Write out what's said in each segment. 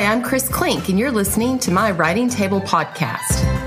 Hi, I'm Chris Klink, and you're listening to my Writing Table podcast.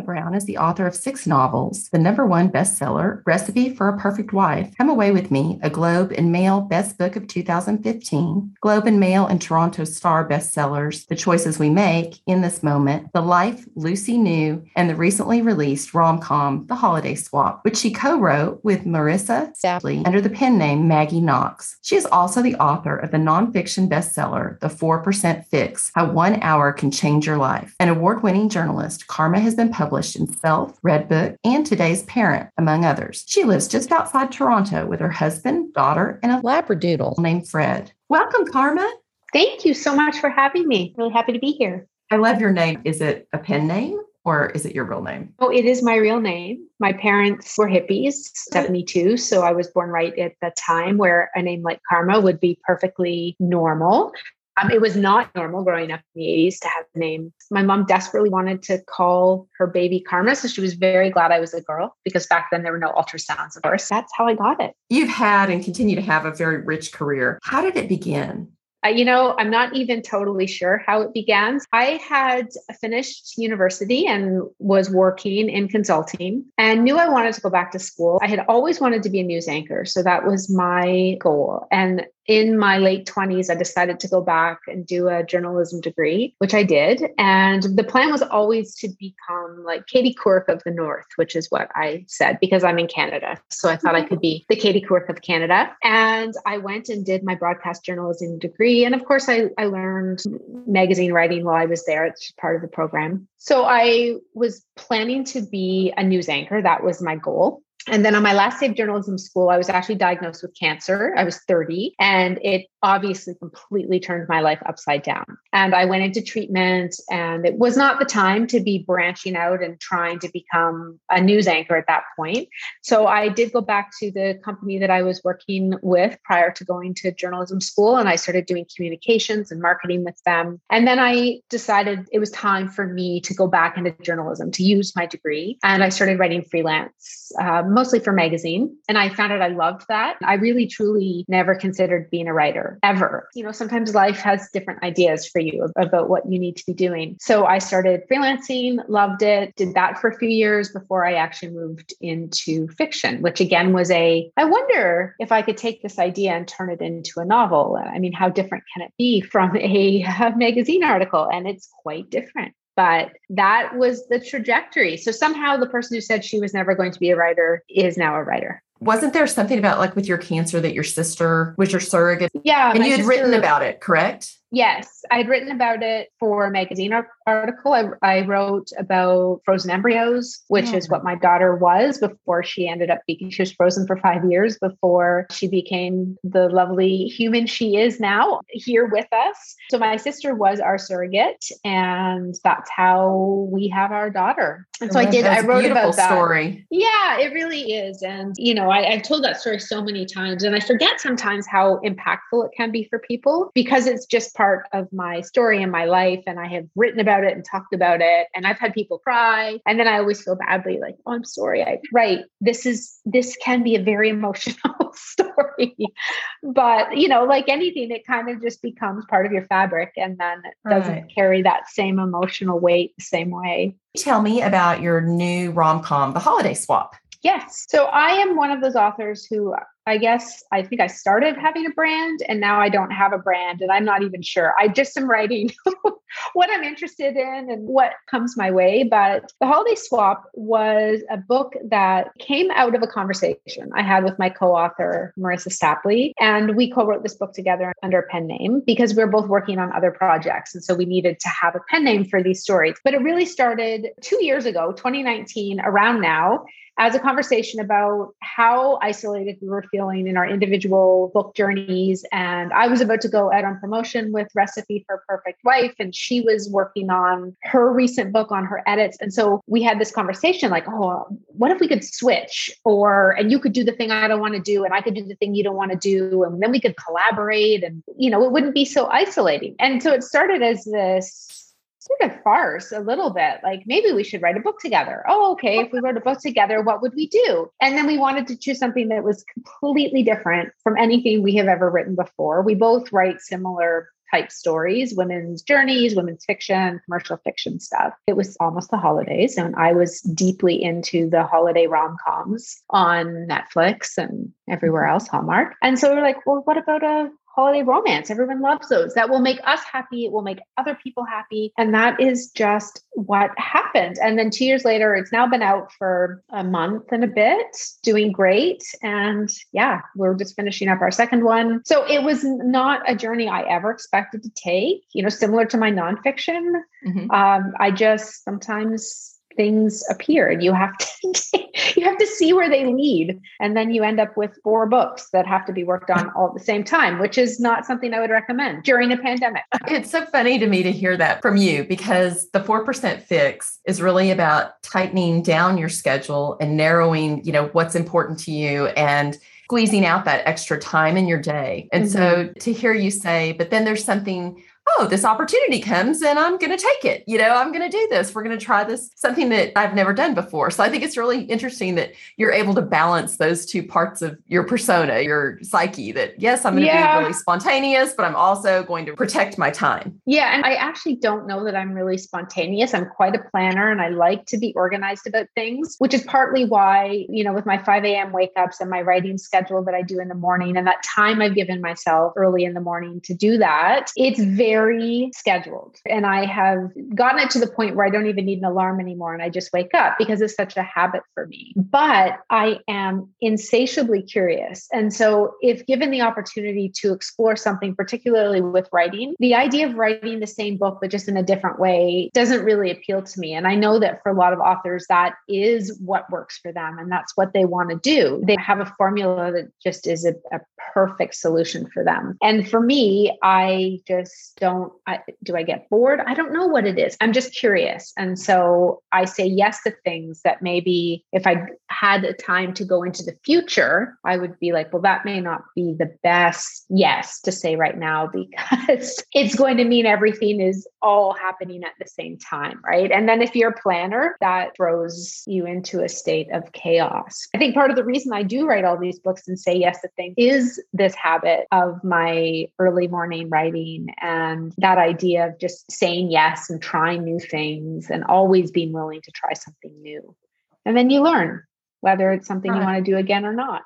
Brown is the author of six novels, the number one bestseller, Recipe for a Perfect Wife, Come Away With Me, a Globe and Mail Best Book of 2015, Globe and Mail and Toronto Star bestsellers, The Choices We Make, In This Moment, The Life Lucy Knew, and the recently released rom com, The Holiday Swap, which she co wrote with Marissa Stapley under the pen name Maggie Knox. She is also the author of the nonfiction bestseller, The 4% Fix How One Hour Can Change Your Life. An award winning journalist, Karma has been published in Self, Redbook, and Today's Parent, among others. She lives just outside Toronto with her husband, daughter, and a Labradoodle named Fred. Welcome, Karma. Thank you so much for having me. Really happy to be here. I love your name. Is it a pen name? or is it your real name? Oh, it is my real name. My parents were hippies, 72. So I was born right at the time where a name like Karma would be perfectly normal. Um, it was not normal growing up in the 80s to have a name. My mom desperately wanted to call her baby Karma. So she was very glad I was a girl because back then there were no ultrasounds, of course. That's how I got it. You've had and continue to have a very rich career. How did it begin? Uh, you know, I'm not even totally sure how it began. I had finished university and was working in consulting and knew I wanted to go back to school. I had always wanted to be a news anchor. So that was my goal. And in my late 20s, I decided to go back and do a journalism degree, which I did. And the plan was always to become like Katie Couric of the North, which is what I said because I'm in Canada. So I thought I mm-hmm. could be the Katie Couric of Canada. And I went and did my broadcast journalism degree. And of course, I, I learned magazine writing while I was there. It's part of the program. So I was planning to be a news anchor. That was my goal. And then on my last day of journalism school, I was actually diagnosed with cancer. I was 30, and it obviously completely turned my life upside down. And I went into treatment, and it was not the time to be branching out and trying to become a news anchor at that point. So I did go back to the company that I was working with prior to going to journalism school, and I started doing communications and marketing with them. And then I decided it was time for me to go back into journalism to use my degree. And I started writing freelance, uh, mostly for magazine. And I found out I loved that. I really, truly never considered being a writer ever. You know, sometimes life has different ideas for you about what you need to be doing. So I started freelancing, loved it, did that for a few years before I actually moved into fiction, which again was a, I wonder if I could take this idea and turn it into a novel. I mean, how different can it be from a, a magazine article? And it's quite different but that was the trajectory. So somehow the person who said she was never going to be a writer is now a writer wasn't there something about like with your cancer that your sister was your surrogate? Yeah. And you had sister, written about it, correct? Yes, I had written about it for a magazine article. I, I wrote about frozen embryos, which is what my daughter was before she ended up being, she was frozen for five years before she became the lovely human she is now here with us. So my sister was our surrogate, and that's how we have our daughter. And so I did, I wrote about that. story. Yeah, it really is. And, you know, I, I've told that story so many times, and I forget sometimes how impactful it can be for people because it's just part of my story and my life. And I have written about it and talked about it. And I've had people cry. And then I always feel badly like, oh, I'm sorry. I right. This is this can be a very emotional story. But you know, like anything, it kind of just becomes part of your fabric and then it doesn't right. carry that same emotional weight the same way. Tell me about your new rom-com, The Holiday Swap. Yes. So I am one of those authors who I guess I think I started having a brand and now I don't have a brand and I'm not even sure. I just am writing what I'm interested in and what comes my way. But The Holiday Swap was a book that came out of a conversation I had with my co author, Marissa Stapley. And we co wrote this book together under a pen name because we are both working on other projects. And so we needed to have a pen name for these stories. But it really started two years ago, 2019, around now as a conversation about how isolated we were feeling in our individual book journeys. And I was about to go out on promotion with Recipe for Perfect Wife, and she was working on her recent book on her edits. And so we had this conversation like, oh, what if we could switch? Or, and you could do the thing I don't want to do, and I could do the thing you don't want to do. And then we could collaborate, and, you know, it wouldn't be so isolating. And so it started as this sort of farce a little bit. Like maybe we should write a book together. Oh, okay. If we wrote a book together, what would we do? And then we wanted to choose something that was completely different from anything we have ever written before. We both write similar type stories, women's journeys, women's fiction, commercial fiction stuff. It was almost the holidays, and I was deeply into the holiday rom coms on Netflix and everywhere else, Hallmark. And so we we're like, well, what about a holiday romance. Everyone loves those. That will make us happy. It will make other people happy. And that is just what happened. And then two years later, it's now been out for a month and a bit, doing great. And yeah, we're just finishing up our second one. So it was not a journey I ever expected to take, you know, similar to my nonfiction. Mm-hmm. Um, I just sometimes things appear and you have to you have to see where they lead and then you end up with four books that have to be worked on all at the same time which is not something i would recommend during a pandemic it's so funny to me to hear that from you because the 4% fix is really about tightening down your schedule and narrowing you know what's important to you and squeezing out that extra time in your day and mm-hmm. so to hear you say but then there's something oh, this opportunity comes and I'm going to take it. You know, I'm going to do this. We're going to try this, something that I've never done before. So I think it's really interesting that you're able to balance those two parts of your persona, your psyche that, yes, I'm going to yeah. be really spontaneous, but I'm also going to protect my time. Yeah. And I actually don't know that I'm really spontaneous. I'm quite a planner and I like to be organized about things, which is partly why, you know, with my 5 a.m. wake ups and my writing schedule that I do in the morning and that time I've given myself early in the morning to do that, it's very very scheduled. And I have gotten it to the point where I don't even need an alarm anymore and I just wake up because it's such a habit for me. But I am insatiably curious. And so, if given the opportunity to explore something, particularly with writing, the idea of writing the same book, but just in a different way, doesn't really appeal to me. And I know that for a lot of authors, that is what works for them and that's what they want to do. They have a formula that just is a, a perfect solution for them. And for me, I just don't I, do I get bored? I don't know what it is. I'm just curious. And so I say yes to things that maybe if I had the time to go into the future, I would be like, well, that may not be the best yes to say right now because it's going to mean everything is all happening at the same time. Right. And then if you're a planner, that throws you into a state of chaos. I think part of the reason I do write all these books and say yes to things is this habit of my early morning writing and and that idea of just saying yes and trying new things and always being willing to try something new. And then you learn whether it's something you want to do again or not.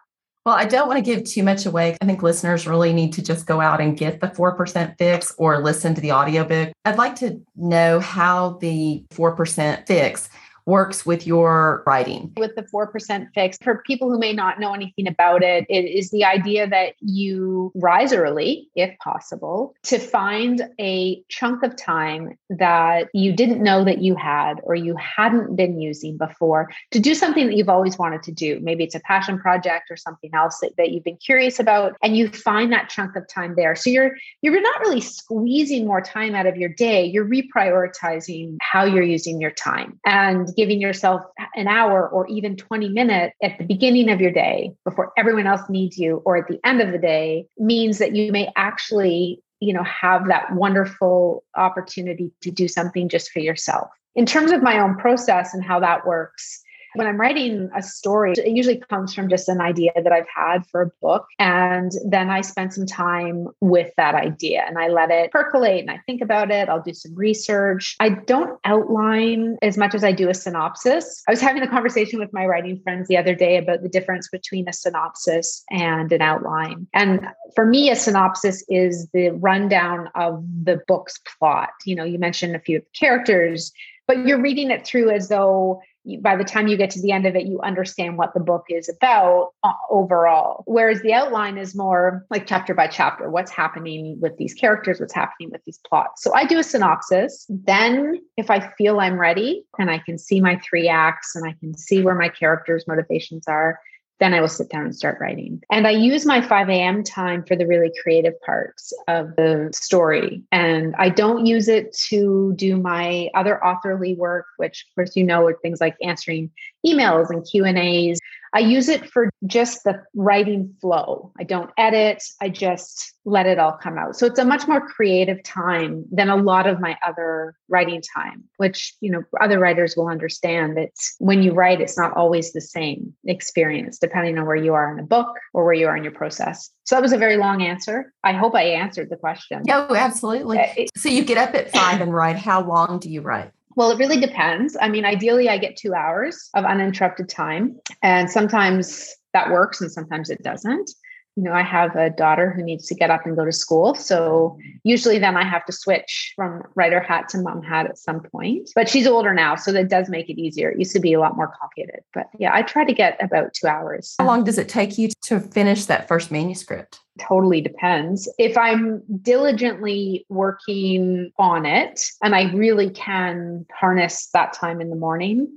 Well, I don't want to give too much away. I think listeners really need to just go out and get the 4% fix or listen to the audiobook. I'd like to know how the 4% fix works with your writing? With the 4% fix, for people who may not know anything about it, it is the idea that you rise early, if possible, to find a chunk of time that you didn't know that you had or you hadn't been using before to do something that you've always wanted to do. Maybe it's a passion project or something else that, that you've been curious about, and you find that chunk of time there. So you're you're not really squeezing more time out of your day, you're reprioritizing how you're using your time. And giving yourself an hour or even 20 minutes at the beginning of your day before everyone else needs you or at the end of the day means that you may actually you know have that wonderful opportunity to do something just for yourself. In terms of my own process and how that works when I'm writing a story, it usually comes from just an idea that I've had for a book. And then I spend some time with that idea and I let it percolate and I think about it. I'll do some research. I don't outline as much as I do a synopsis. I was having a conversation with my writing friends the other day about the difference between a synopsis and an outline. And for me, a synopsis is the rundown of the book's plot. You know, you mentioned a few of the characters, but you're reading it through as though by the time you get to the end of it, you understand what the book is about uh, overall. Whereas the outline is more like chapter by chapter what's happening with these characters, what's happening with these plots. So I do a synopsis. Then, if I feel I'm ready and I can see my three acts and I can see where my characters' motivations are, then I will sit down and start writing. And I use my 5 a.m. time for the really creative parts of the story. And I don't use it to do my other authorly work, which of course you know are things like answering emails and Q and A's. I use it for just the writing flow. I don't edit, I just let it all come out. So it's a much more creative time than a lot of my other writing time, which, you know, other writers will understand that when you write, it's not always the same experience, depending on where you are in a book or where you are in your process. So that was a very long answer. I hope I answered the question. Oh, absolutely. Uh, so you get up at five and write. How long do you write? Well, it really depends. I mean, ideally, I get two hours of uninterrupted time. And sometimes that works and sometimes it doesn't you know, I have a daughter who needs to get up and go to school. So usually then I have to switch from writer hat to mom hat at some point. But she's older now, so that does make it easier. It used to be a lot more complicated. But yeah, I try to get about two hours. How long does it take you to finish that first manuscript? Totally depends. If I'm diligently working on it and I really can harness that time in the morning,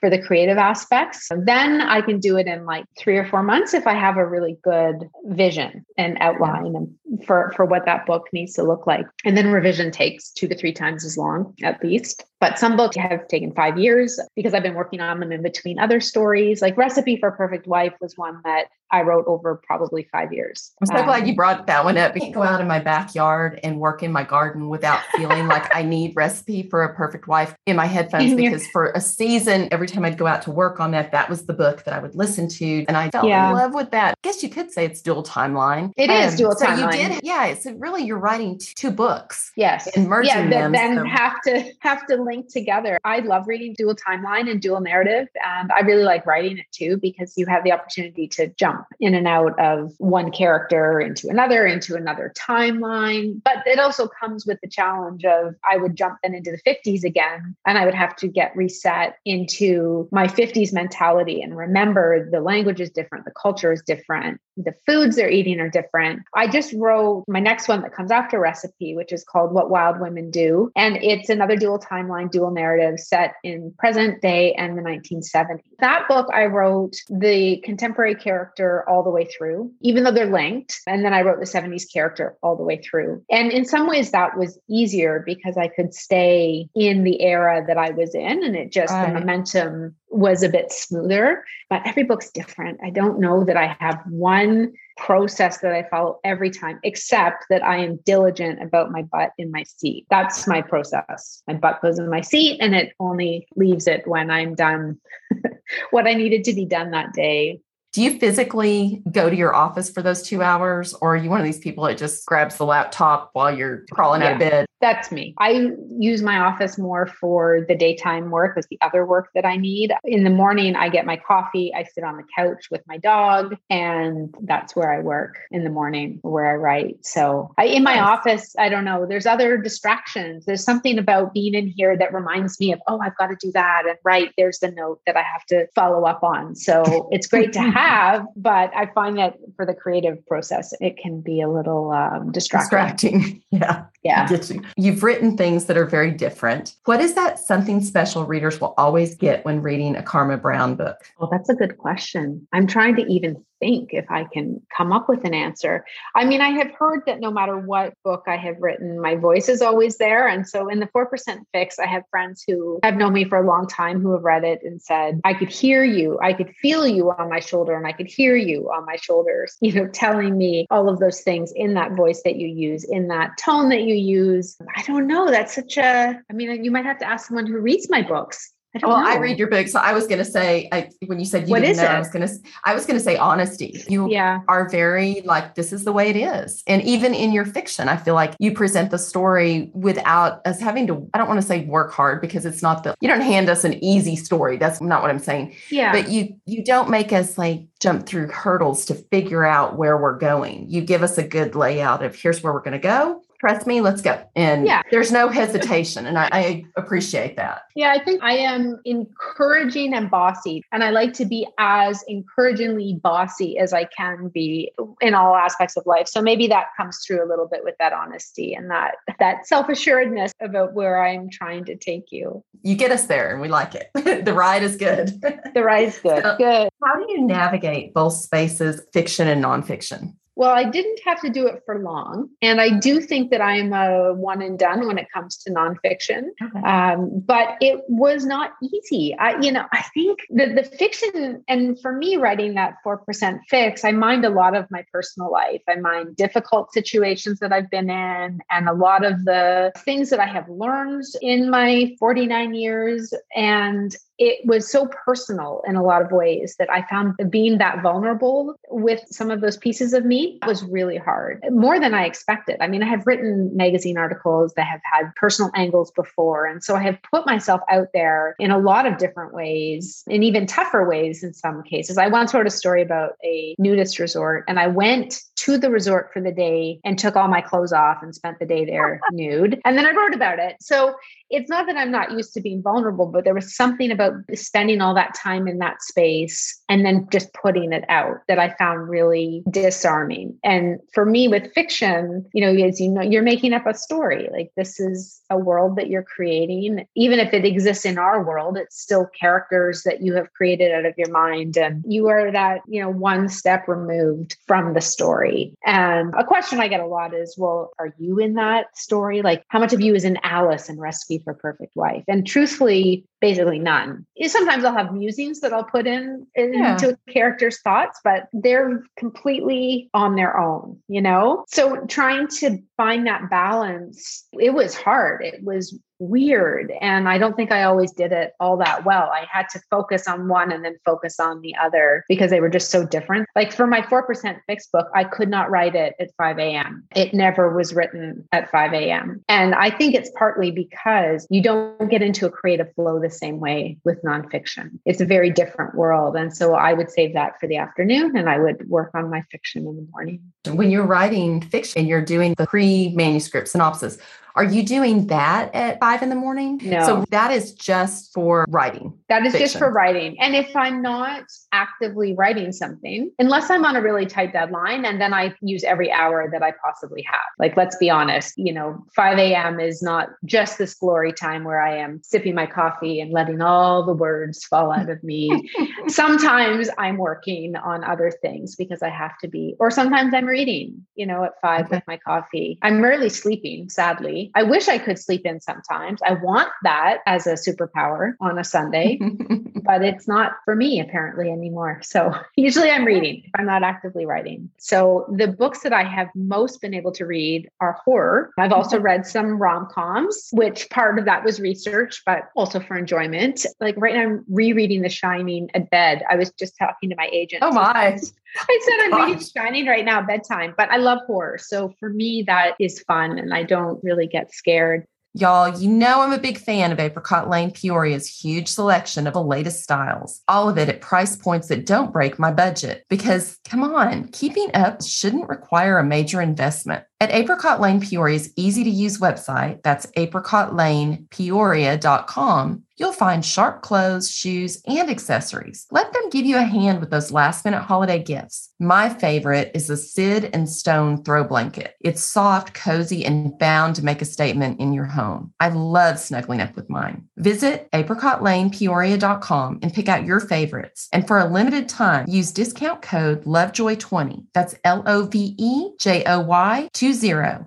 for the creative aspects. Then I can do it in like three or four months if I have a really good vision and outline and for, for what that book needs to look like. And then revision takes two to three times as long at least. But some books have taken five years because I've been working on them in between other stories. Like Recipe for a Perfect Wife was one that I wrote over probably five years. I'm so um, glad you brought that one up. I can go out in my backyard and work in my garden without feeling like I need Recipe for a Perfect Wife in my headphones because for a season, every time I'd go out to work on that, that was the book that I would listen to. And I fell yeah. in love with that. I guess you could say it's dual timeline. It um, is dual so timeline. Did, yeah. It's really you're writing two books. Yes. And merging yeah, them. Then so. have to have to link together. I love reading dual timeline and dual narrative. And I really like writing it too because you have the opportunity to jump in and out of one character into another, into another timeline. But it also comes with the challenge of I would jump then into the 50s again and I would have to get reset into my 50s mentality and remember the language is different, the culture is different, the foods they're eating are different. I just wrote my next one that comes after recipe, which is called What Wild Women Do. And it's another dual timeline, dual narrative set in present day and the 1970s. That book, I wrote the contemporary character all the way through, even though they're linked. And then I wrote the 70s character all the way through. And in some ways, that was easier because I could stay in the era that I was in. And it just, right. the momentum was a bit smoother. But every book's different. I don't know that I have one process that I follow every time, except that I am diligent about my butt in my seat. That's my process. My butt goes in my seat and it only leaves it when I'm done what I needed to be done that day do you physically go to your office for those two hours or are you one of these people that just grabs the laptop while you're crawling yeah, out of bed that's me i use my office more for the daytime work as the other work that i need in the morning i get my coffee i sit on the couch with my dog and that's where i work in the morning where i write so I, in my office i don't know there's other distractions there's something about being in here that reminds me of oh i've got to do that and right there's the note that i have to follow up on so it's great to have but I find that for the creative process, it can be a little um, distracting. distracting. Yeah. Yeah. You. You've written things that are very different. What is that something special readers will always get when reading a Karma Brown book? Well, that's a good question. I'm trying to even think if I can come up with an answer. I mean, I have heard that no matter what book I have written, my voice is always there. And so in the 4% fix, I have friends who have known me for a long time who have read it and said, I could hear you, I could feel you on my shoulder, and I could hear you on my shoulders, you know, telling me all of those things in that voice that you use, in that tone that you use. I don't know. That's such a, I mean, you might have to ask someone who reads my books I well, know. I read your book, so I was going to say I, when you said you what didn't know, it? I was going to I was going to say honesty. You yeah. are very like this is the way it is, and even in your fiction, I feel like you present the story without us having to. I don't want to say work hard because it's not the you don't hand us an easy story. That's not what I'm saying. Yeah, but you you don't make us like jump through hurdles to figure out where we're going. You give us a good layout of here's where we're going to go trust me, let's go. And yeah. there's no hesitation. And I, I, appreciate that. Yeah, I think I am encouraging and bossy. And I like to be as encouragingly bossy as I can be in all aspects of life. So maybe that comes through a little bit with that honesty and that that self-assuredness about where I'm trying to take you. You get us there and we like it. the ride is good. the ride is good. So good. How do you navigate both spaces, fiction and nonfiction? Well, I didn't have to do it for long. And I do think that I'm a one and done when it comes to nonfiction. Okay. Um, but it was not easy. I, you know, I think the, the fiction, and for me, writing that 4% fix, I mined a lot of my personal life. I mined difficult situations that I've been in and a lot of the things that I have learned in my 49 years. And it was so personal in a lot of ways that I found being that vulnerable with some of those pieces of me was really hard, more than I expected. I mean, I have written magazine articles that have had personal angles before. And so I have put myself out there in a lot of different ways, in even tougher ways in some cases. I once wrote a story about a nudist resort, and I went to the resort for the day and took all my clothes off and spent the day there nude. And then I wrote about it. So it's not that I'm not used to being vulnerable, but there was something about spending all that time in that space and then just putting it out that I found really disarming. And for me with fiction, you know, as you know, you're making up a story. Like this is a world that you're creating. Even if it exists in our world, it's still characters that you have created out of your mind. And you are that, you know, one step removed from the story. And a question I get a lot is, well, are you in that story? Like how much of you is in Alice and For Perfect Wife? And truthfully, basically none. Sometimes I'll have musings that I'll put in into yeah. a character's thoughts, but they're completely on their own, you know? So trying to find that balance, it was hard. It was weird. And I don't think I always did it all that well. I had to focus on one and then focus on the other because they were just so different. Like for my 4% fixed book, I could not write it at 5 a.m. It never was written at 5 a.m. And I think it's partly because you don't get into a creative flow the same way with nonfiction. It's a very different world. And so I would save that for the afternoon and I would work on my fiction in the morning. When you're writing fiction, you're doing the pre manuscript synopsis are you doing that at five in the morning? No. So that is just for writing. That is fiction. just for writing. And if I'm not actively writing something, unless I'm on a really tight deadline, and then I use every hour that I possibly have. Like, let's be honest, you know, 5 a.m. is not just this glory time where I am sipping my coffee and letting all the words fall out of me. sometimes I'm working on other things because I have to be, or sometimes I'm reading, you know, at five okay. with my coffee. I'm rarely sleeping, sadly. I wish I could sleep in sometimes. I want that as a superpower on a Sunday, but it's not for me apparently anymore. So usually I'm reading if I'm not actively writing. So the books that I have most been able to read are horror. I've mm-hmm. also read some rom coms, which part of that was research, but also for enjoyment. Like right now, I'm rereading The Shining at bed. I was just talking to my agent. Oh my. I said I'm reading Shining right now, bedtime, but I love horror. So for me, that is fun and I don't really get scared. Y'all, you know I'm a big fan of Apricot Lane Peoria's huge selection of the latest styles, all of it at price points that don't break my budget. Because come on, keeping up shouldn't require a major investment. At Apricot Lane Peoria's easy to use website, that's apricotlanepeoria.com, you'll find sharp clothes, shoes, and accessories. Let them give you a hand with those last minute holiday gifts. My favorite is the Sid and Stone throw blanket. It's soft, cozy, and bound to make a statement in your home. I love snuggling up with mine. Visit apricotlanepeoria.com and pick out your favorites. And for a limited time, use discount code LOVEJOY20. That's L O V E J O Y 20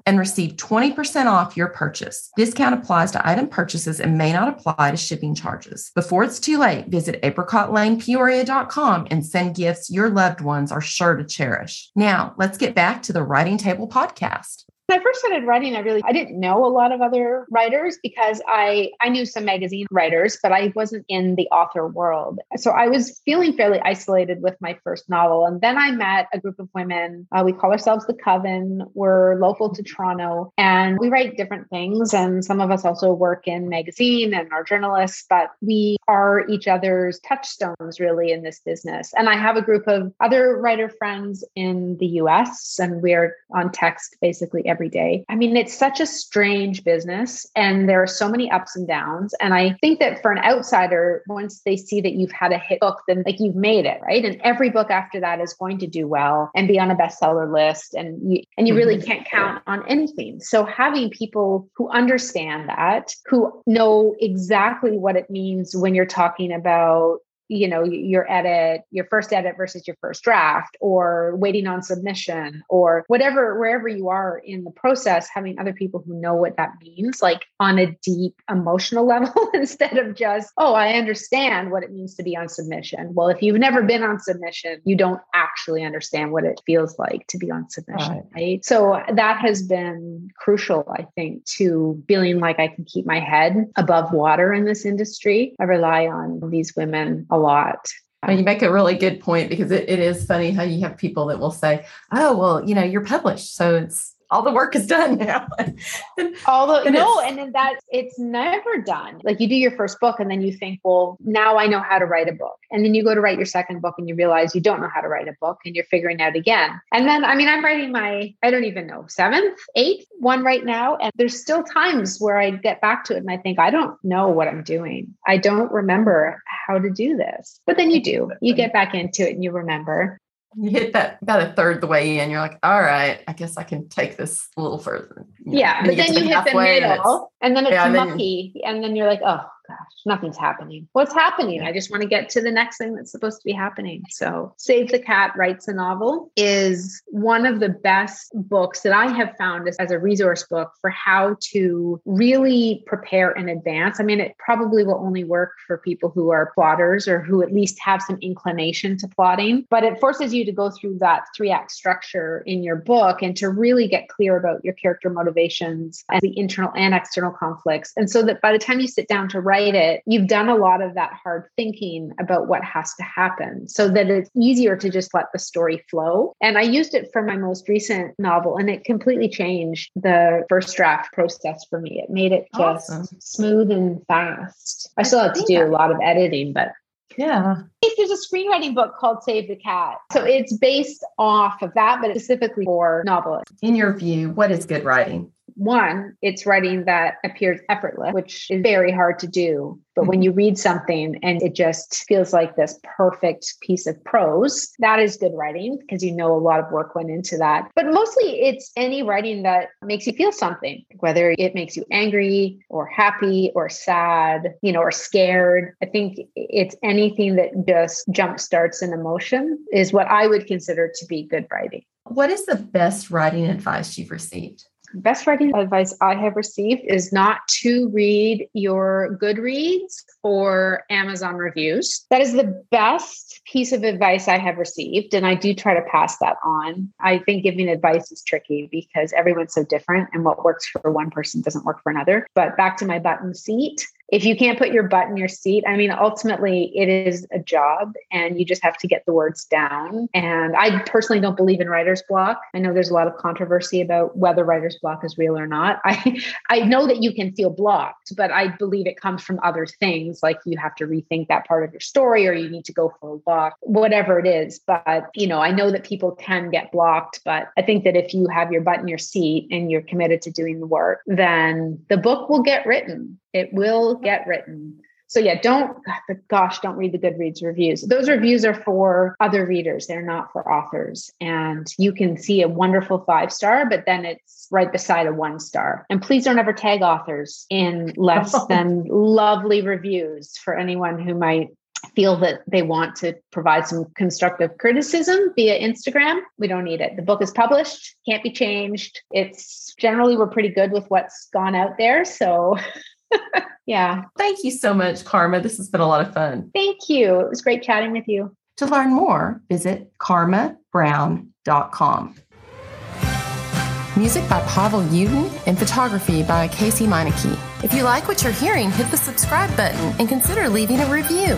and receive 20% off your purchase. Discount applies to item purchases and may not apply to shipping charges. Before it's too late, visit apricotlanepeoria.com and send gifts your loved ones are sure to cherish. Now, let's get back to the Writing Table podcast. When I first started writing, I really I didn't know a lot of other writers because I I knew some magazine writers, but I wasn't in the author world. So I was feeling fairly isolated with my first novel. And then I met a group of women. Uh, we call ourselves the Coven. We're local to Toronto, and we write different things. And some of us also work in magazine and are journalists, but we are each other's touchstones really in this business. And I have a group of other writer friends in the U.S. and we're on text basically every every day. I mean, it's such a strange business and there are so many ups and downs. And I think that for an outsider, once they see that you've had a hit book, then like you've made it, right? And every book after that is going to do well and be on a bestseller list. And you and you really mm-hmm. can't count on anything. So having people who understand that, who know exactly what it means when you're talking about you know, your edit, your first edit versus your first draft, or waiting on submission, or whatever, wherever you are in the process, having other people who know what that means, like on a deep emotional level, instead of just, oh, I understand what it means to be on submission. Well, if you've never been on submission, you don't actually understand what it feels like to be on submission, right? right? So that has been crucial, I think, to feeling like I can keep my head above water in this industry. I rely on these women a lot. Well, you make a really good point because it, it is funny how you have people that will say, oh, well, you know, you're published. So it's all the work is done now. all the and no, and then that it's never done. Like you do your first book and then you think, well, now I know how to write a book. And then you go to write your second book and you realize you don't know how to write a book and you're figuring out again. And then I mean, I'm writing my, I don't even know, seventh, eighth one right now. And there's still times where I get back to it and I think, I don't know what I'm doing. I don't remember how to do this. But then you do. You get back into it and you remember you hit that about a third the way in, you're like, all right, I guess I can take this a little further. yeah, but then you hit the middle and, and then it's yeah, mucky. And then, and then you're like, oh, gosh, nothing's happening. What's happening? I just want to get to the next thing that's supposed to be happening. So, Save the Cat Writes a Novel is one of the best books that I have found as, a resource book for how to really prepare in advance. I mean, it probably will only work for people who are plotters or who at least have some inclination to plotting, but it forces you to go through that three act structure in your book and to really get clear about your character motivations and the internal and external conflicts. And so that by the time you sit down to write, write it, you've done a lot of that hard thinking about what has to happen so that it's easier to just let the story flow. And I used it for my most recent novel, and it completely changed the first draft process for me. It made it just awesome. smooth and fast. I still have to do a lot of editing, but yeah. There's a screenwriting book called Save the Cat. So it's based off of that, but specifically for novelists. In your view, what is good writing? One, it's writing that appears effortless, which is very hard to do. But when mm-hmm. you read something and it just feels like this perfect piece of prose, that is good writing because you know a lot of work went into that. But mostly it's any writing that makes you feel something, whether it makes you angry or happy or sad, you know, or scared. I think it's anything that just jump starts an emotion is what I would consider to be good writing. What is the best writing advice you've received? Best writing advice I have received is not to read your Goodreads or Amazon reviews. That is the best piece of advice I have received. And I do try to pass that on. I think giving advice is tricky because everyone's so different and what works for one person doesn't work for another. But back to my button seat, if you can't put your butt in your seat, I mean, ultimately it is a job and you just have to get the words down. And I personally don't believe in writer's block. I know there's a lot of controversy about whether writer's block is real or not. I, I know that you can feel blocked, but I believe it comes from other things like you have to rethink that part of your story or you need to go for a walk, whatever it is. But, you know, I know that people can get blocked, but I think that if you have your butt in your seat and you're committed to doing the work, then the book will get written it will get written. So yeah, don't gosh, don't read the Goodreads reviews. Those reviews are for other readers. They're not for authors. And you can see a wonderful five star, but then it's right beside a one star. And please don't ever tag authors in less than lovely reviews for anyone who might feel that they want to provide some constructive criticism via Instagram, we don't need it. The book is published, can't be changed. It's generally we're pretty good with what's gone out there. So yeah. Thank you so much, Karma. This has been a lot of fun. Thank you. It was great chatting with you. To learn more, visit karmabrown.com. Music by Pavel Uden and photography by Casey Meineke. If you like what you're hearing, hit the subscribe button and consider leaving a review.